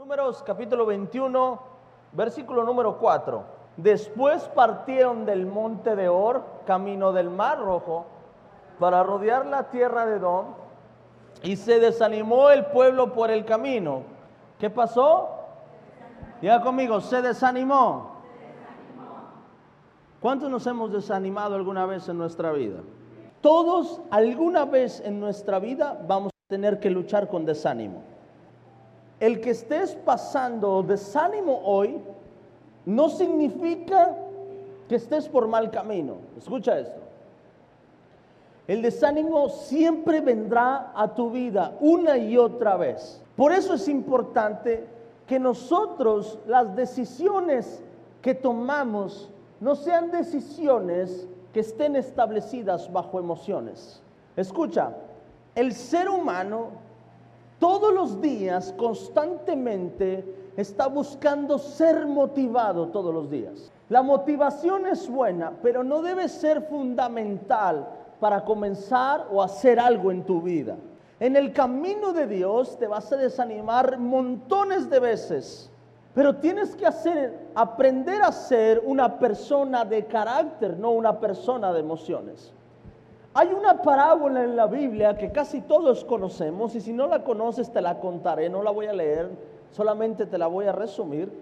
Números capítulo 21, versículo número 4. Después partieron del monte de Or, camino del mar rojo, para rodear la tierra de Edom, y se desanimó el pueblo por el camino. ¿Qué pasó? Diga conmigo, se desanimó. ¿Cuántos nos hemos desanimado alguna vez en nuestra vida? Todos alguna vez en nuestra vida vamos a tener que luchar con desánimo. El que estés pasando desánimo hoy no significa que estés por mal camino. Escucha esto. El desánimo siempre vendrá a tu vida una y otra vez. Por eso es importante que nosotros las decisiones que tomamos no sean decisiones que estén establecidas bajo emociones. Escucha, el ser humano todos los días, constantemente, está buscando ser motivado todos los días. La motivación es buena, pero no debe ser fundamental para comenzar o hacer algo en tu vida. En el camino de Dios te vas a desanimar montones de veces, pero tienes que hacer, aprender a ser una persona de carácter, no una persona de emociones. Hay una parábola en la Biblia que casi todos conocemos y si no la conoces te la contaré, no la voy a leer, solamente te la voy a resumir.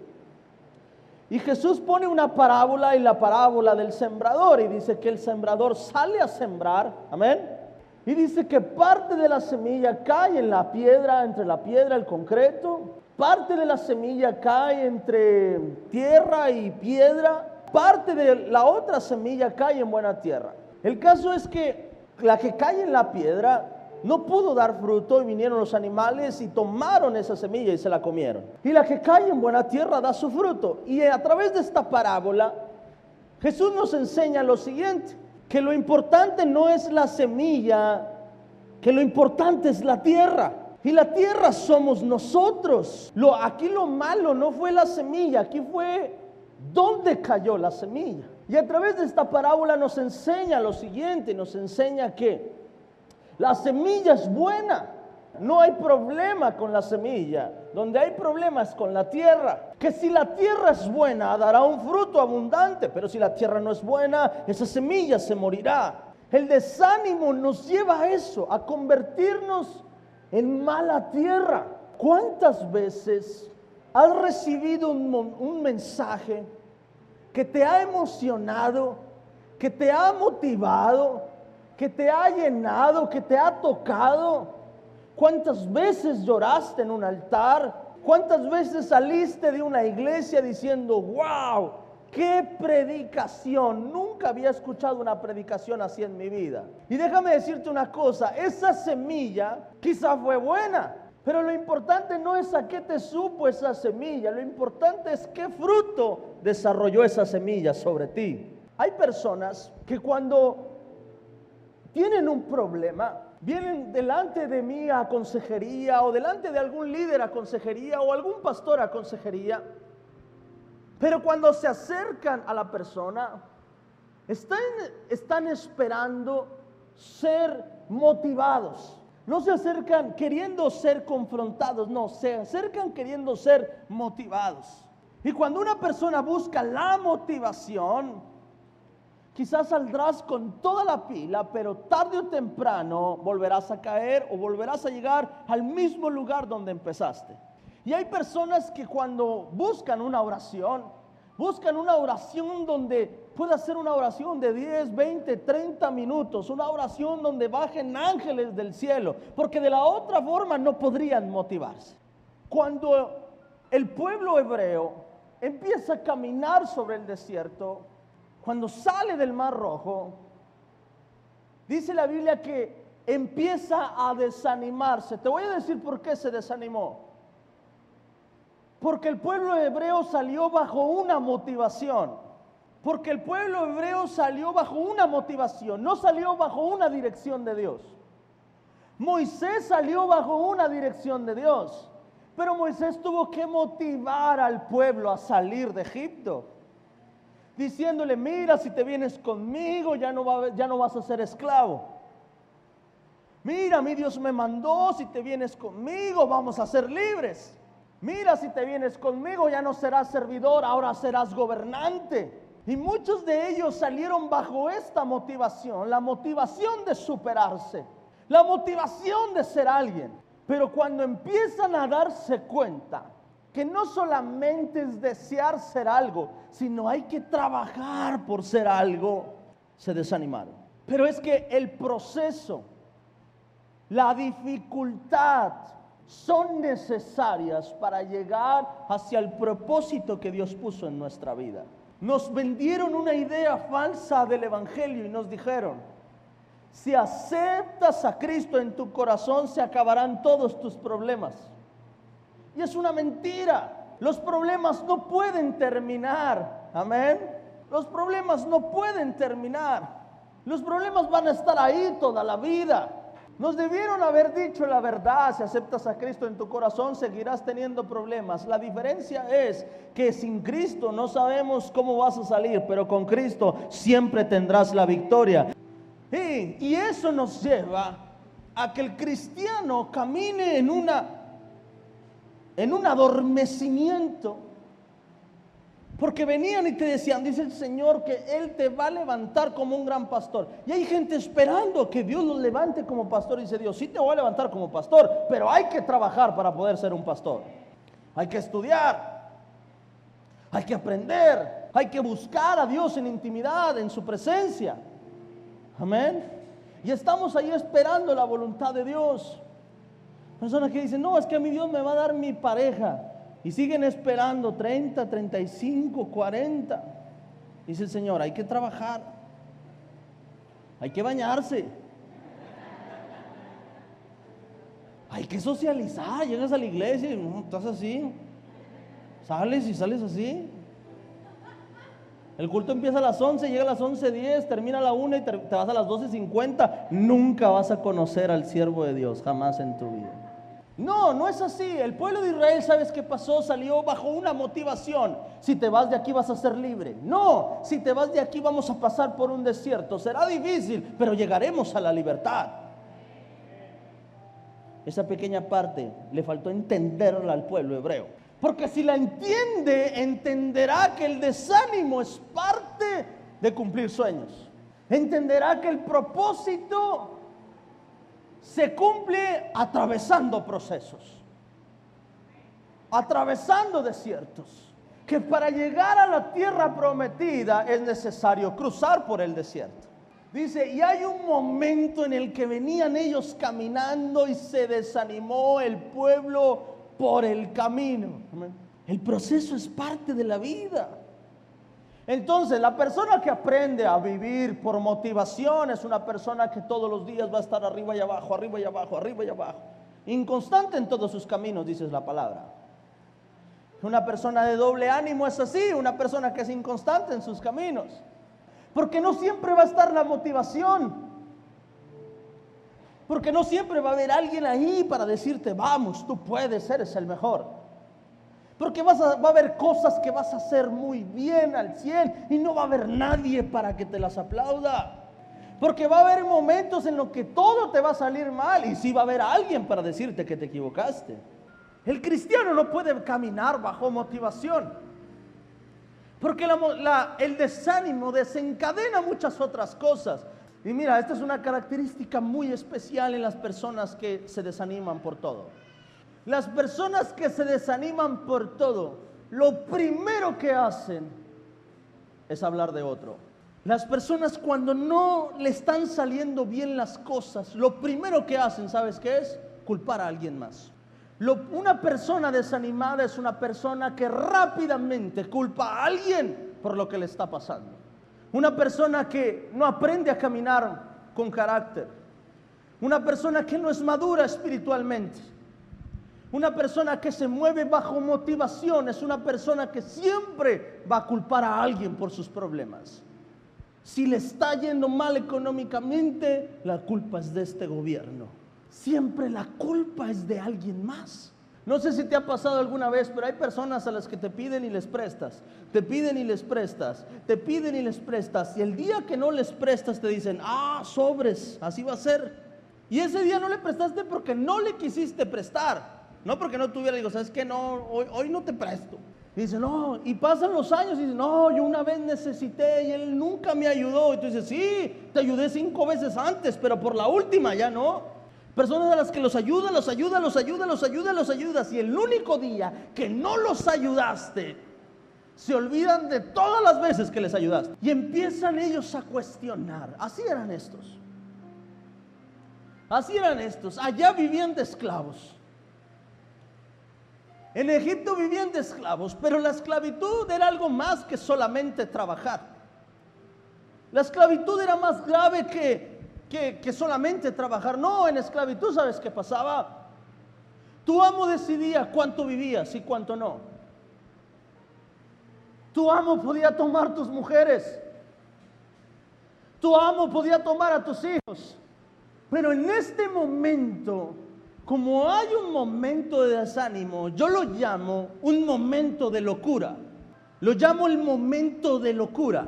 Y Jesús pone una parábola y la parábola del sembrador y dice que el sembrador sale a sembrar, amén. Y dice que parte de la semilla cae en la piedra, entre la piedra y el concreto, parte de la semilla cae entre tierra y piedra, parte de la otra semilla cae en buena tierra. El caso es que la que cae en la piedra no pudo dar fruto y vinieron los animales y tomaron esa semilla y se la comieron. Y la que cae en buena tierra da su fruto. Y a través de esta parábola, Jesús nos enseña lo siguiente, que lo importante no es la semilla, que lo importante es la tierra. Y la tierra somos nosotros. Lo, aquí lo malo no fue la semilla, aquí fue dónde cayó la semilla. Y a través de esta parábola nos enseña lo siguiente, nos enseña que la semilla es buena, no hay problema con la semilla, donde hay problemas con la tierra. Que si la tierra es buena, dará un fruto abundante, pero si la tierra no es buena, esa semilla se morirá. El desánimo nos lleva a eso, a convertirnos en mala tierra. ¿Cuántas veces has recibido un, un mensaje? Que te ha emocionado, que te ha motivado, que te ha llenado, que te ha tocado. ¿Cuántas veces lloraste en un altar? ¿Cuántas veces saliste de una iglesia diciendo, wow, qué predicación? Nunca había escuchado una predicación así en mi vida. Y déjame decirte una cosa, esa semilla quizá fue buena, pero lo importante no es a qué te supo esa semilla, lo importante es qué fruto desarrolló esa semilla sobre ti. Hay personas que cuando tienen un problema, vienen delante de mí a consejería o delante de algún líder a consejería o algún pastor a consejería, pero cuando se acercan a la persona, están, están esperando ser motivados. No se acercan queriendo ser confrontados, no, se acercan queriendo ser motivados. Y cuando una persona busca la motivación, quizás saldrás con toda la pila, pero tarde o temprano volverás a caer o volverás a llegar al mismo lugar donde empezaste. Y hay personas que cuando buscan una oración, buscan una oración donde puede ser una oración de 10, 20, 30 minutos, una oración donde bajen ángeles del cielo, porque de la otra forma no podrían motivarse. Cuando el pueblo hebreo empieza a caminar sobre el desierto, cuando sale del Mar Rojo, dice la Biblia que empieza a desanimarse. Te voy a decir por qué se desanimó. Porque el pueblo hebreo salió bajo una motivación. Porque el pueblo hebreo salió bajo una motivación, no salió bajo una dirección de Dios. Moisés salió bajo una dirección de Dios, pero Moisés tuvo que motivar al pueblo a salir de Egipto, diciéndole, mira, si te vienes conmigo ya no, ya no vas a ser esclavo. Mira, mi Dios me mandó, si te vienes conmigo vamos a ser libres. Mira, si te vienes conmigo ya no serás servidor, ahora serás gobernante. Y muchos de ellos salieron bajo esta motivación, la motivación de superarse, la motivación de ser alguien. Pero cuando empiezan a darse cuenta que no solamente es desear ser algo, sino hay que trabajar por ser algo, se desanimaron. Pero es que el proceso, la dificultad, son necesarias para llegar hacia el propósito que Dios puso en nuestra vida. Nos vendieron una idea falsa del Evangelio y nos dijeron, si aceptas a Cristo en tu corazón se acabarán todos tus problemas. Y es una mentira. Los problemas no pueden terminar. Amén. Los problemas no pueden terminar. Los problemas van a estar ahí toda la vida. Nos debieron haber dicho la verdad, si aceptas a Cristo en tu corazón seguirás teniendo problemas. La diferencia es que sin Cristo no sabemos cómo vas a salir, pero con Cristo siempre tendrás la victoria. Y, eso nos lleva a que el cristiano camine en una en un adormecimiento porque venían y te decían, dice el Señor, que Él te va a levantar como un gran pastor. Y hay gente esperando que Dios los levante como pastor. Y dice Dios, sí te voy a levantar como pastor, pero hay que trabajar para poder ser un pastor. Hay que estudiar, hay que aprender, hay que buscar a Dios en intimidad, en su presencia. Amén. Y estamos ahí esperando la voluntad de Dios. Personas que dicen, no, es que a mi Dios me va a dar mi pareja. Y siguen esperando 30, 35, 40. Dice el Señor, hay que trabajar. Hay que bañarse. Hay que socializar. Llegas a la iglesia y no, estás así. Sales y sales así. El culto empieza a las 11, llega a las 11.10, termina a la 1 y te, te vas a las 12.50. Nunca vas a conocer al siervo de Dios, jamás en tu vida. No, no es así. El pueblo de Israel, ¿sabes qué pasó? Salió bajo una motivación. Si te vas de aquí vas a ser libre. No, si te vas de aquí vamos a pasar por un desierto. Será difícil, pero llegaremos a la libertad. Esa pequeña parte le faltó entenderla al pueblo hebreo. Porque si la entiende, entenderá que el desánimo es parte de cumplir sueños. Entenderá que el propósito se cumple atravesando procesos, atravesando desiertos, que para llegar a la tierra prometida es necesario cruzar por el desierto. Dice, y hay un momento en el que venían ellos caminando y se desanimó el pueblo por el camino. El proceso es parte de la vida. Entonces, la persona que aprende a vivir por motivación es una persona que todos los días va a estar arriba y abajo, arriba y abajo, arriba y abajo. Inconstante en todos sus caminos, dice la palabra. Una persona de doble ánimo es así, una persona que es inconstante en sus caminos. Porque no siempre va a estar la motivación. Porque no siempre va a haber alguien ahí para decirte, vamos, tú puedes, eres el mejor. Porque vas a, va a haber cosas que vas a hacer muy bien al 100 y no va a haber nadie para que te las aplauda. Porque va a haber momentos en los que todo te va a salir mal y sí va a haber alguien para decirte que te equivocaste. El cristiano no puede caminar bajo motivación. Porque el desánimo desencadena muchas otras cosas. Y mira, esta es una característica muy especial en las personas que se desaniman por todo. Las personas que se desaniman por todo, lo primero que hacen es hablar de otro. Las personas cuando no le están saliendo bien las cosas, lo primero que hacen, ¿sabes qué es? Culpar a alguien más. una persona desanimada es una persona que rápidamente culpa a alguien por lo que le está pasando. Una persona que no aprende a caminar con carácter. Una persona que no es madura espiritualmente. Una persona que se mueve bajo motivación es una persona que siempre va a culpar a alguien por sus problemas. Si le está yendo mal económicamente, la culpa es de este gobierno. Siempre la culpa es de alguien más. No sé si te ha pasado alguna vez, pero hay personas a las que te piden y les prestas, te piden y les prestas, te piden y les prestas, y el día que no les prestas te dicen, ah, sobres, así va a ser. Y ese día no le prestaste porque no le quisiste prestar. No porque no tuviera, digo, ¿sabes qué? No, hoy, no te presto. Y dice, no, y pasan los años y dice, no, yo una vez necesité y él nunca me ayudó. Y tú dices, sí, te ayudé cinco veces antes, pero por la última ya no. Personas a las que los ayuda, los ayuda, los ayuda, los ayuda, los ayudas. Y el único día que no los ayudaste, se olvidan de todas las veces que les ayudaste. Y empiezan ellos a cuestionar. Así eran estos. Así eran estos. Allá vivían de esclavos. En Egipto vivían de esclavos, pero la esclavitud era algo más que solamente trabajar. La esclavitud era más grave que, que, solamente trabajar. No, en esclavitud, ¿sabes qué pasaba? Tu amo decidía cuánto vivías y cuánto no. Tu amo podía tomar tus mujeres. Tu amo podía tomar a tus hijos. Pero en este momento, como hay un momento de desánimo, yo lo llamo un momento de locura. Lo llamo el momento de locura.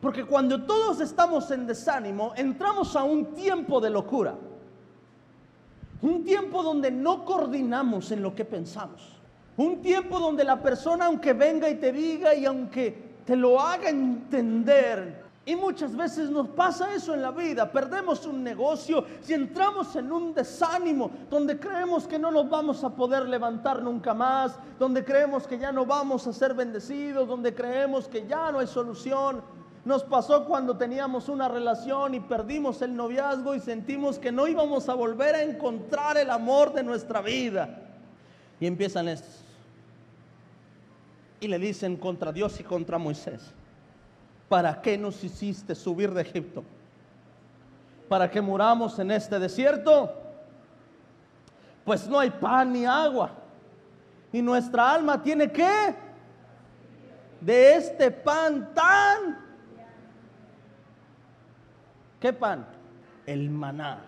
Porque cuando todos estamos en desánimo, entramos a un tiempo de locura. Un tiempo donde no coordinamos en lo que pensamos. Un tiempo donde la persona, aunque venga y te diga y aunque te lo haga entender, y muchas veces nos pasa eso en la vida, perdemos un negocio si entramos en un desánimo donde creemos que no nos vamos a poder levantar nunca más, donde creemos que ya no vamos a ser bendecidos, donde creemos que ya no hay solución. Nos pasó cuando teníamos una relación y perdimos el noviazgo y sentimos que no íbamos a volver a encontrar el amor de nuestra vida. Y empiezan estos. Y le dicen contra Dios y contra Moisés. ¿Para qué nos hiciste subir de Egipto? ¿Para que muramos en este desierto? Pues no hay pan ni agua. Y nuestra alma tiene que de este pan tan... ¿Qué pan? El maná.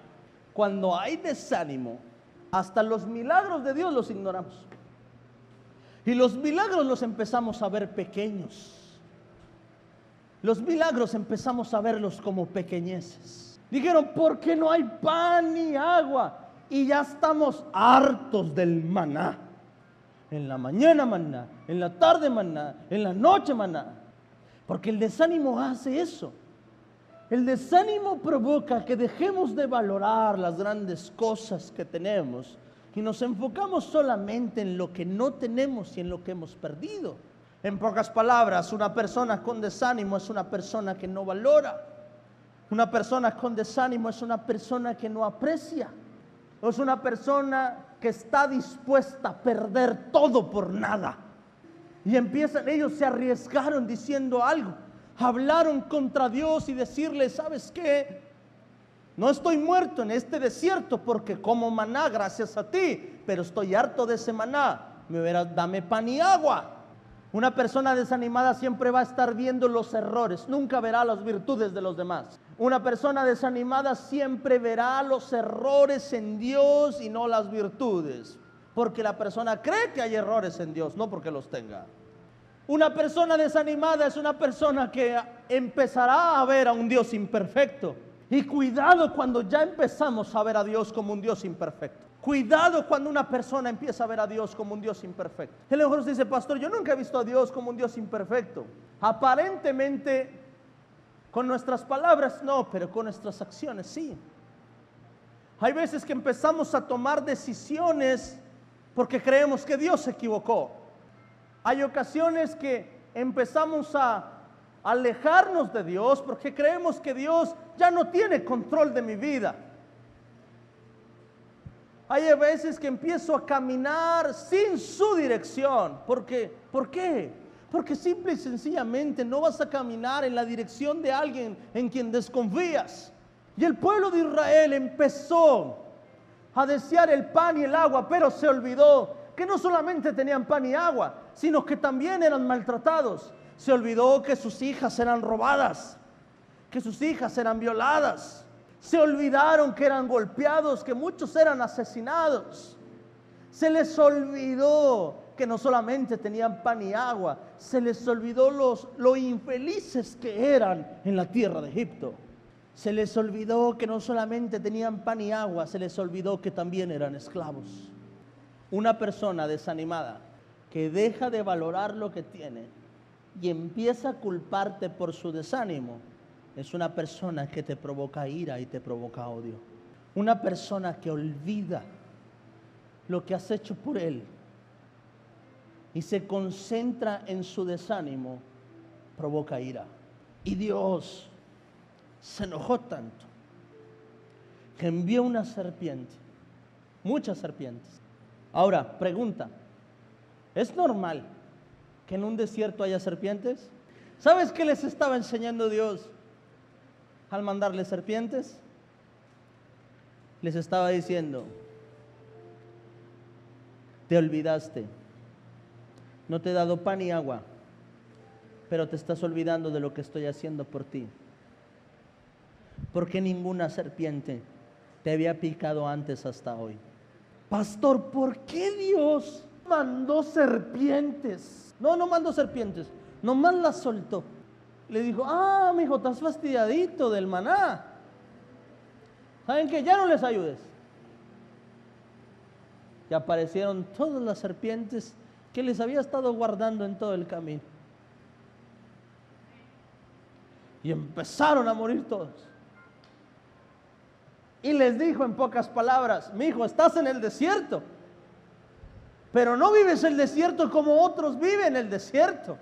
Cuando hay desánimo, hasta los milagros de Dios los ignoramos. Y los milagros los empezamos a ver pequeños. Los milagros empezamos a verlos como pequeñeces. Dijeron, ¿por qué no hay pan ni agua? Y ya estamos hartos del maná. En la mañana maná, en la tarde maná, en la noche maná. Porque el desánimo hace eso. El desánimo provoca que dejemos de valorar las grandes cosas que tenemos y nos enfocamos solamente en lo que no tenemos y en lo que hemos perdido. En pocas palabras, una persona con desánimo es una persona que no valora. Una persona con desánimo es una persona que no aprecia. Es una persona que está dispuesta a perder todo por nada. Y empiezan, ellos se arriesgaron diciendo algo. Hablaron contra Dios y decirle, ¿sabes qué? No estoy muerto en este desierto porque como maná gracias a ti, pero estoy harto de ese maná. Me verás, dame pan y agua. Una persona desanimada siempre va a estar viendo los errores, nunca verá las virtudes de los demás. Una persona desanimada siempre verá los errores en Dios y no las virtudes, porque la persona cree que hay errores en Dios, no porque los tenga. Una persona desanimada es una persona que empezará a ver a un Dios imperfecto. Y cuidado cuando ya empezamos a ver a Dios como un Dios imperfecto. Cuidado cuando una persona empieza a ver a Dios como un Dios imperfecto. El mejor dice, pastor, yo nunca he visto a Dios como un Dios imperfecto. Aparentemente, con nuestras palabras no, pero con nuestras acciones sí. Hay veces que empezamos a tomar decisiones porque creemos que Dios se equivocó. Hay ocasiones que empezamos a alejarnos de Dios porque creemos que Dios ya no tiene control de mi vida. Hay veces que empiezo a caminar sin su dirección. Porque, ¿Por qué? Porque simple y sencillamente no vas a caminar en la dirección de alguien en quien desconfías. Y el pueblo de Israel empezó a desear el pan y el agua, pero se olvidó que no solamente tenían pan y agua, sino que también eran maltratados. Se olvidó que sus hijas eran robadas, que sus hijas eran violadas se olvidaron que eran golpeados, que muchos eran asesinados. Se les olvidó que no solamente tenían pan y agua, se les olvidó los, lo infelices que eran en la tierra de Egipto. Se les olvidó que no solamente tenían pan y agua, se les olvidó que también eran esclavos. Una persona desanimada que deja de valorar lo que tiene y empieza a culparte por su desánimo, es una persona que te provoca ira y te provoca odio. Una persona que olvida lo que has hecho por él y se concentra en su desánimo, provoca ira. Y Dios se enojó tanto que envió una serpiente, muchas serpientes. Ahora, pregunta, ¿es normal que en un desierto haya serpientes? ¿Sabes qué les estaba enseñando Dios al mandarles serpientes? Les estaba diciendo, te olvidaste, no te he dado pan ni agua, pero te estás olvidando de lo que estoy haciendo por ti. Porque ninguna serpiente te había picado antes hasta hoy. Pastor, ¿por qué Dios mandó serpientes? No, no mandó serpientes, nomás las soltó. Le dijo, ah, mi hijo, estás fastidiadito del maná. ¿Saben que Ya no les ayudes. Y aparecieron todas las serpientes que les había estado guardando en todo el camino. Y empezaron a morir todos. Y les dijo en pocas palabras, mi hijo, estás en el desierto, pero no vives el desierto como otros viven el desierto.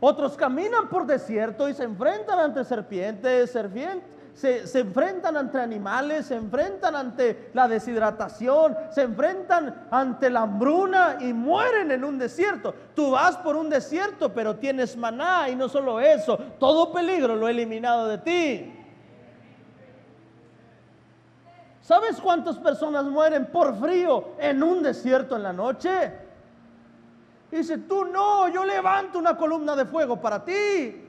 Otros caminan por desierto y se enfrentan ante serpientes, serpientes, se, se, enfrentan ante animales, se enfrentan ante la deshidratación, se enfrentan ante la hambruna y mueren en un desierto. Tú vas por un desierto, pero tienes maná y no solo eso, todo peligro lo he eliminado de ti. ¿Sabes cuántas personas mueren por frío en un desierto en la noche? Dice, tú no, yo levanto una columna de fuego para ti.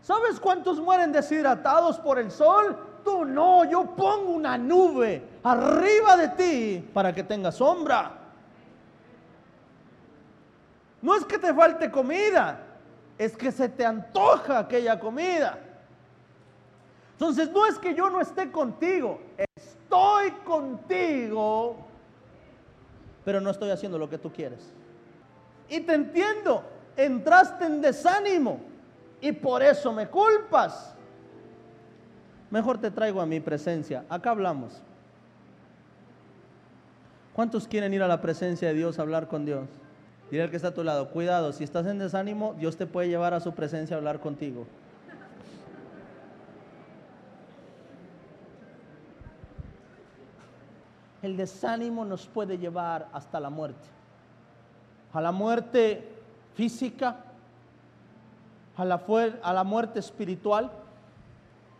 ¿Sabes cuántos mueren deshidratados por el sol? Tú no, yo pongo una nube arriba de ti para que tengas sombra. No es que te falte comida, es que se te antoja aquella comida. Entonces no es que yo no esté contigo, estoy contigo, pero no estoy haciendo lo que tú quieres. Y te entiendo, entraste en desánimo y por eso me culpas. Mejor te traigo a mi presencia, acá hablamos. ¿Cuántos quieren ir a la presencia de Dios a hablar con Dios? Dile al que está a tu lado, cuidado, si estás en desánimo, Dios te puede llevar a su presencia a hablar contigo. El desánimo nos puede llevar hasta la muerte. A la muerte física, a la, muerte espiritual,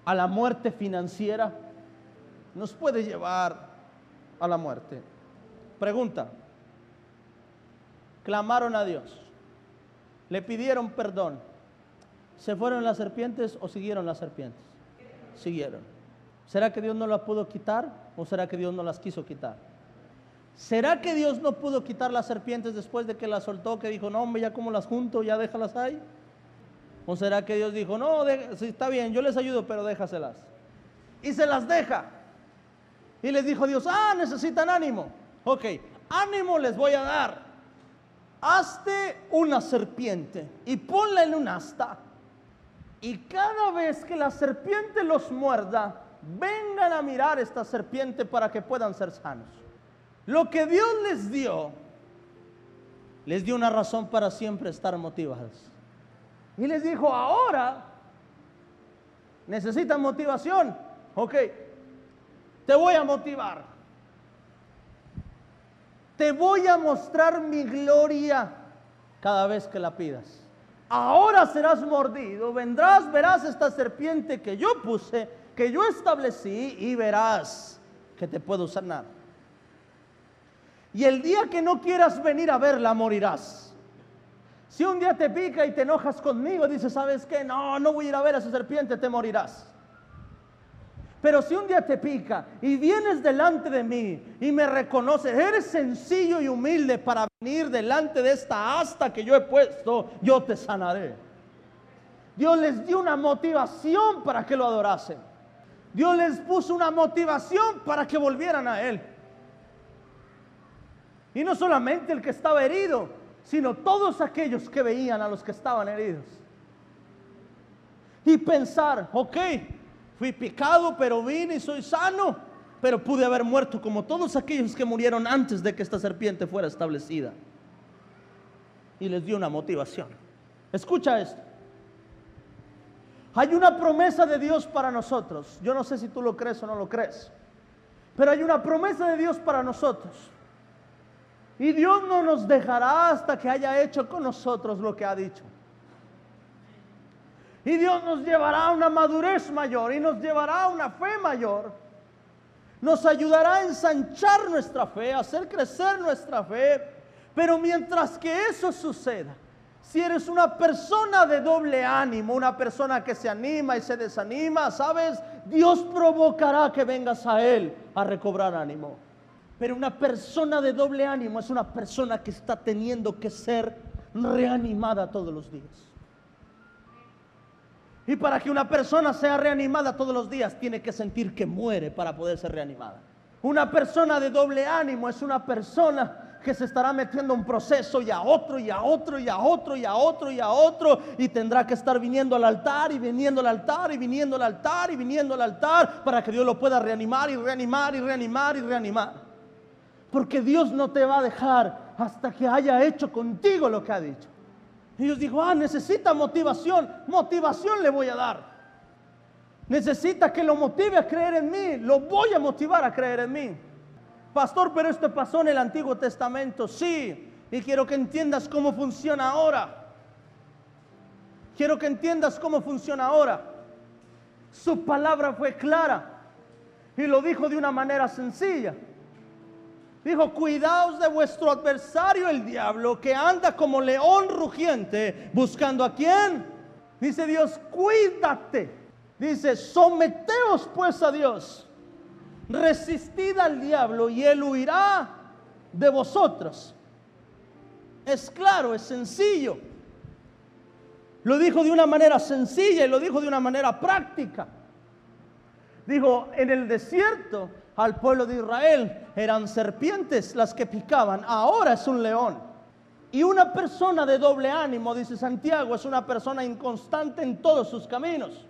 a la muerte financiera. Nos puede llevar a la muerte. Pregunta. Clamaron a Dios. Le pidieron perdón. ¿Se fueron las serpientes o siguieron las serpientes? Siguieron. ¿Será que Dios no la pudo quitar? ¿O será que Dios no las quiso quitar? ¿Será que Dios no pudo quitar las serpientes después de que las soltó, que dijo, no, hombre, ya como las junto, ya déjalas ahí? ¿O será que Dios dijo, no, está bien, yo les ayudo, pero déjaselas? Y se las deja. Y les dijo Dios, ah, necesitan ánimo. Ok, ánimo les voy a dar. Hazte una serpiente y ponla en un asta. Y cada vez que la serpiente los muerda, vengan a mirar esta serpiente para que puedan ser sanos. Lo que Dios les dio, les dio una razón para siempre estar motivados. Y les dijo, ahora necesitan motivación. Ok, te voy a motivar. Te voy a mostrar mi gloria cada vez que la pidas. Ahora serás mordido, vendrás, verás esta serpiente que yo puse que yo establecí y verás que te puedo sanar. Y el día que no quieras venir a verla, morirás. Si un día te pica y te enojas conmigo, dices, ¿sabes qué? No, no voy a ir a ver a esa serpiente, te morirás. Pero si un día te pica y vienes delante de mí y me reconoces, eres sencillo y humilde para venir delante de esta asta que yo he puesto, yo te sanaré. Dios les dio una motivación para que lo adorasen. Dios les puso una motivación para que volvieran a Él. Y no solamente el que estaba herido, sino todos aquellos que veían a los que estaban heridos. Y pensar, ok, fui picado, pero vine y soy sano, pero pude haber muerto como todos aquellos que murieron antes de que esta serpiente fuera establecida. Y les dio una motivación. Escucha esto. Hay una promesa de Dios para nosotros. Yo no sé si tú lo crees o no lo crees. Pero hay una promesa de Dios para nosotros. Y Dios no nos dejará hasta que haya hecho con nosotros lo que ha dicho. Y Dios nos llevará a una madurez mayor y nos llevará a una fe mayor. Nos ayudará a ensanchar nuestra fe, a hacer crecer nuestra fe. Pero mientras que eso suceda, si eres una persona de doble ánimo, una persona que se anima y se desanima, sabes, Dios provocará que vengas a Él a recobrar ánimo. Pero una persona de doble ánimo es una persona que está teniendo que ser reanimada todos los días. Y para que una persona sea reanimada todos los días, tiene que sentir que muere para poder ser reanimada. Una persona de doble ánimo es una persona que se estará metiendo un proceso y a otro y a otro y a otro y a otro y a otro y tendrá que estar viniendo al altar y viniendo al altar y viniendo al altar y viniendo al altar para que Dios lo pueda reanimar y reanimar y reanimar y reanimar. Porque Dios no te va a dejar hasta que haya hecho contigo lo que ha dicho. Y Dios dijo, ah, necesita motivación. Motivación le voy a dar. Necesita que lo motive a creer en mí. Lo voy a motivar a creer en mí. Pastor, pero esto pasó en el Antiguo Testamento. Sí. Y quiero que entiendas cómo funciona ahora. Quiero que entiendas cómo funciona ahora. Su palabra fue clara. Y lo dijo de una manera sencilla. Dijo, cuidaos de vuestro adversario el diablo, que anda como león rugiente, buscando a quién. Dice Dios, cuídate. Dice, someteos pues a Dios. Resistid al diablo y él huirá de vosotros. Es claro, es sencillo. Lo dijo de una manera sencilla y lo dijo de una manera práctica. Dijo, en el desierto al pueblo de Israel eran serpientes las que picaban, ahora es un león. Y una persona de doble ánimo, dice Santiago, es una persona inconstante en todos sus caminos.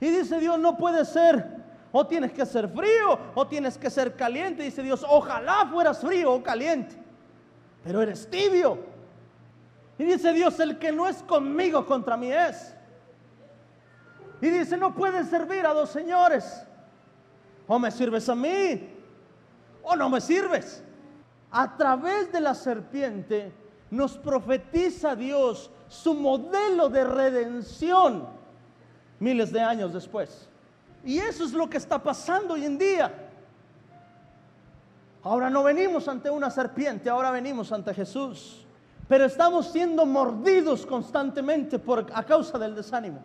Y dice Dios, no puede ser, o tienes que ser frío, o tienes que ser caliente. Dice Dios, ojalá fueras frío o caliente, pero eres tibio. Y dice Dios, el que no es conmigo contra mí es. Y dice, no puedes servir a dos señores. O me sirves a mí o no me sirves. A través de la serpiente nos profetiza Dios su modelo de redención miles de años después. Y eso es lo que está pasando hoy en día. Ahora no venimos ante una serpiente, ahora venimos ante Jesús. Pero estamos siendo mordidos constantemente por, a causa del desánimo.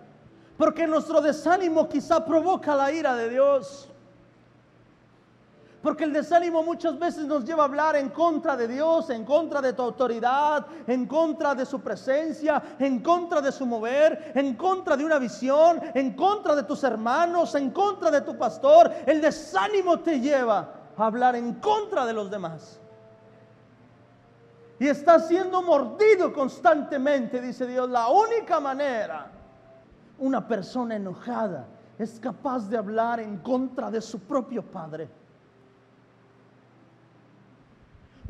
Porque nuestro desánimo quizá provoca la ira de Dios. Porque el desánimo muchas veces nos lleva a hablar en contra de Dios, en contra de tu autoridad, en contra de su presencia, en contra de su mover, en contra de una visión, en contra de tus hermanos, en contra de tu pastor. El desánimo te lleva a hablar en contra de los demás. Y está siendo mordido constantemente, dice Dios. La única manera, una persona enojada es capaz de hablar en contra de su propio padre.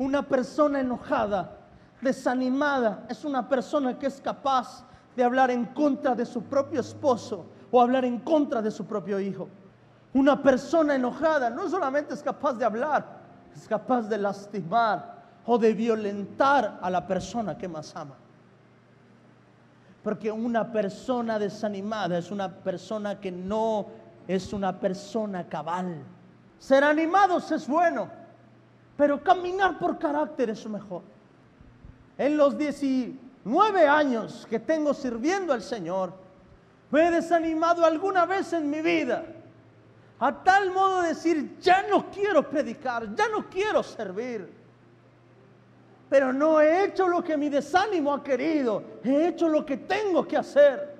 Una persona enojada, desanimada, es una persona que es capaz de hablar en contra de su propio esposo o hablar en contra de su propio hijo. Una persona enojada no solamente es capaz de hablar, es capaz de lastimar o de violentar a la persona que más ama. Porque una persona desanimada es una persona que no es una persona cabal. Ser animados es bueno, pero caminar por carácter es mejor. En los 19 años que tengo sirviendo al Señor, me he desanimado alguna vez en mi vida. A tal modo de decir, ya no quiero predicar, ya no quiero servir. Pero no he hecho lo que mi desánimo ha querido, he hecho lo que tengo que hacer.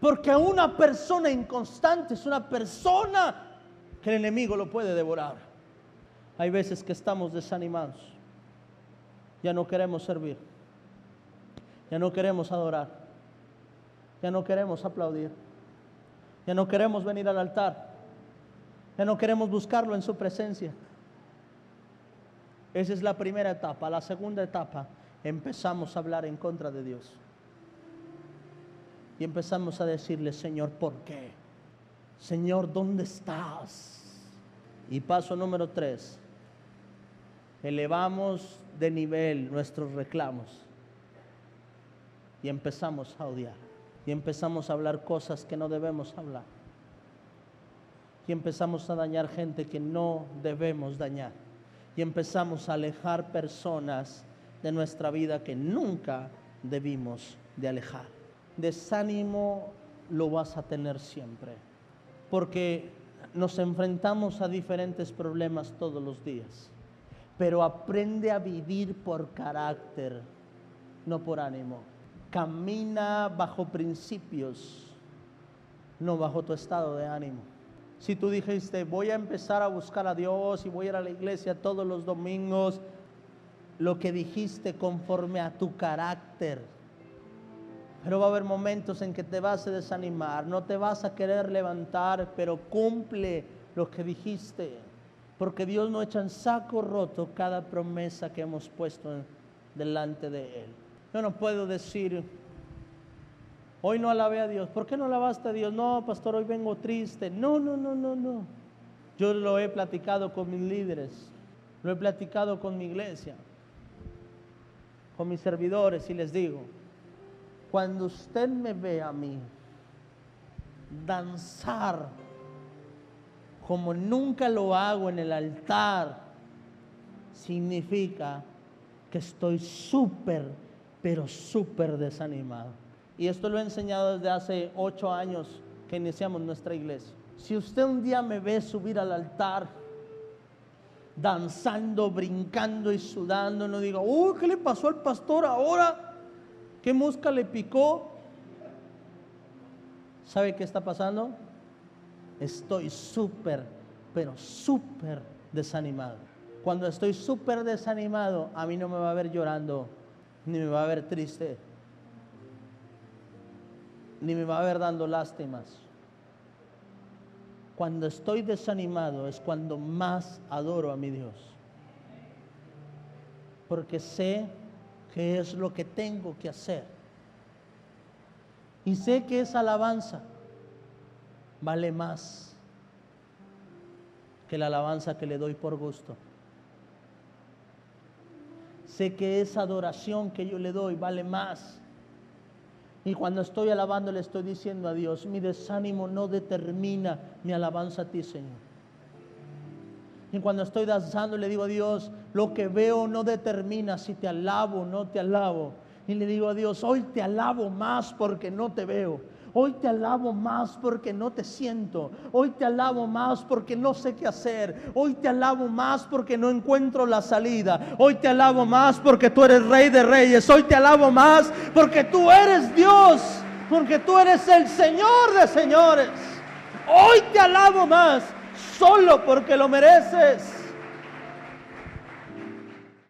Porque una persona inconstante es una persona que el enemigo lo puede devorar. Hay veces que estamos desanimados. Ya no queremos servir. Ya no queremos adorar. Ya no queremos aplaudir. Ya no queremos venir al altar. Ya no queremos buscarlo en su presencia. Esa es la primera etapa. La segunda etapa, empezamos a hablar en contra de Dios. Y empezamos a decirle, Señor, ¿por qué? Señor, ¿dónde estás? Y paso número tres, elevamos de nivel nuestros reclamos y empezamos a odiar y empezamos a hablar cosas que no debemos hablar y empezamos a dañar gente que no debemos dañar y empezamos a alejar personas de nuestra vida que nunca debimos de alejar. Desánimo lo vas a tener siempre, porque nos enfrentamos a diferentes problemas todos los días, pero aprende a vivir por carácter, no por ánimo. Camina bajo principios, no bajo tu estado de ánimo. Si tú dijiste, voy a empezar a buscar a Dios y voy a ir a la iglesia todos los domingos, lo que dijiste conforme a tu carácter. Pero va a haber momentos en que te vas a desanimar, no te vas a querer levantar, pero cumple lo que dijiste. Porque Dios no echa en saco roto cada promesa que hemos puesto delante de Él. Yo no puedo decir, hoy no alabé a Dios. ¿Por qué no alabaste a Dios? No, pastor, hoy vengo triste. No, no, no, no, no. Yo lo he platicado con mis líderes, lo he platicado con mi iglesia, con mis servidores y les digo, cuando usted me ve a mí danzar como nunca lo hago en el altar, significa que estoy súper, pero súper desanimado. Y esto lo he enseñado desde hace ocho años que iniciamos nuestra iglesia. Si usted un día me ve subir al altar, danzando, brincando y sudando, no diga, uy, ¿qué le pasó al pastor ahora? ¿Qué mosca le picó? ¿Sabe qué está pasando? Estoy súper, pero súper desanimado. Cuando estoy súper desanimado, a mí no me va a ver llorando, ni me va a ver triste, ni me va a ver dando lástimas. Cuando estoy desanimado es cuando más adoro a mi Dios. Porque sé que es lo que tengo que hacer. Y sé que esa alabanza vale más que la alabanza que le doy por gusto. Sé que esa adoración que yo le doy vale más. Y cuando estoy alabando le estoy diciendo a Dios, mi desánimo no determina mi alabanza a ti, Señor. Y cuando estoy danzando le digo a Dios, lo que veo no determina si te alabo o no te alabo. Y le digo a Dios, hoy te alabo más porque no te veo. Hoy te alabo más porque no te siento. Hoy te alabo más porque no sé qué hacer. Hoy te alabo más porque no encuentro la salida. Hoy te alabo más porque tú eres rey de reyes. Hoy te alabo más porque tú eres Dios. Porque tú eres el Señor de señores. Hoy te alabo más solo porque lo mereces.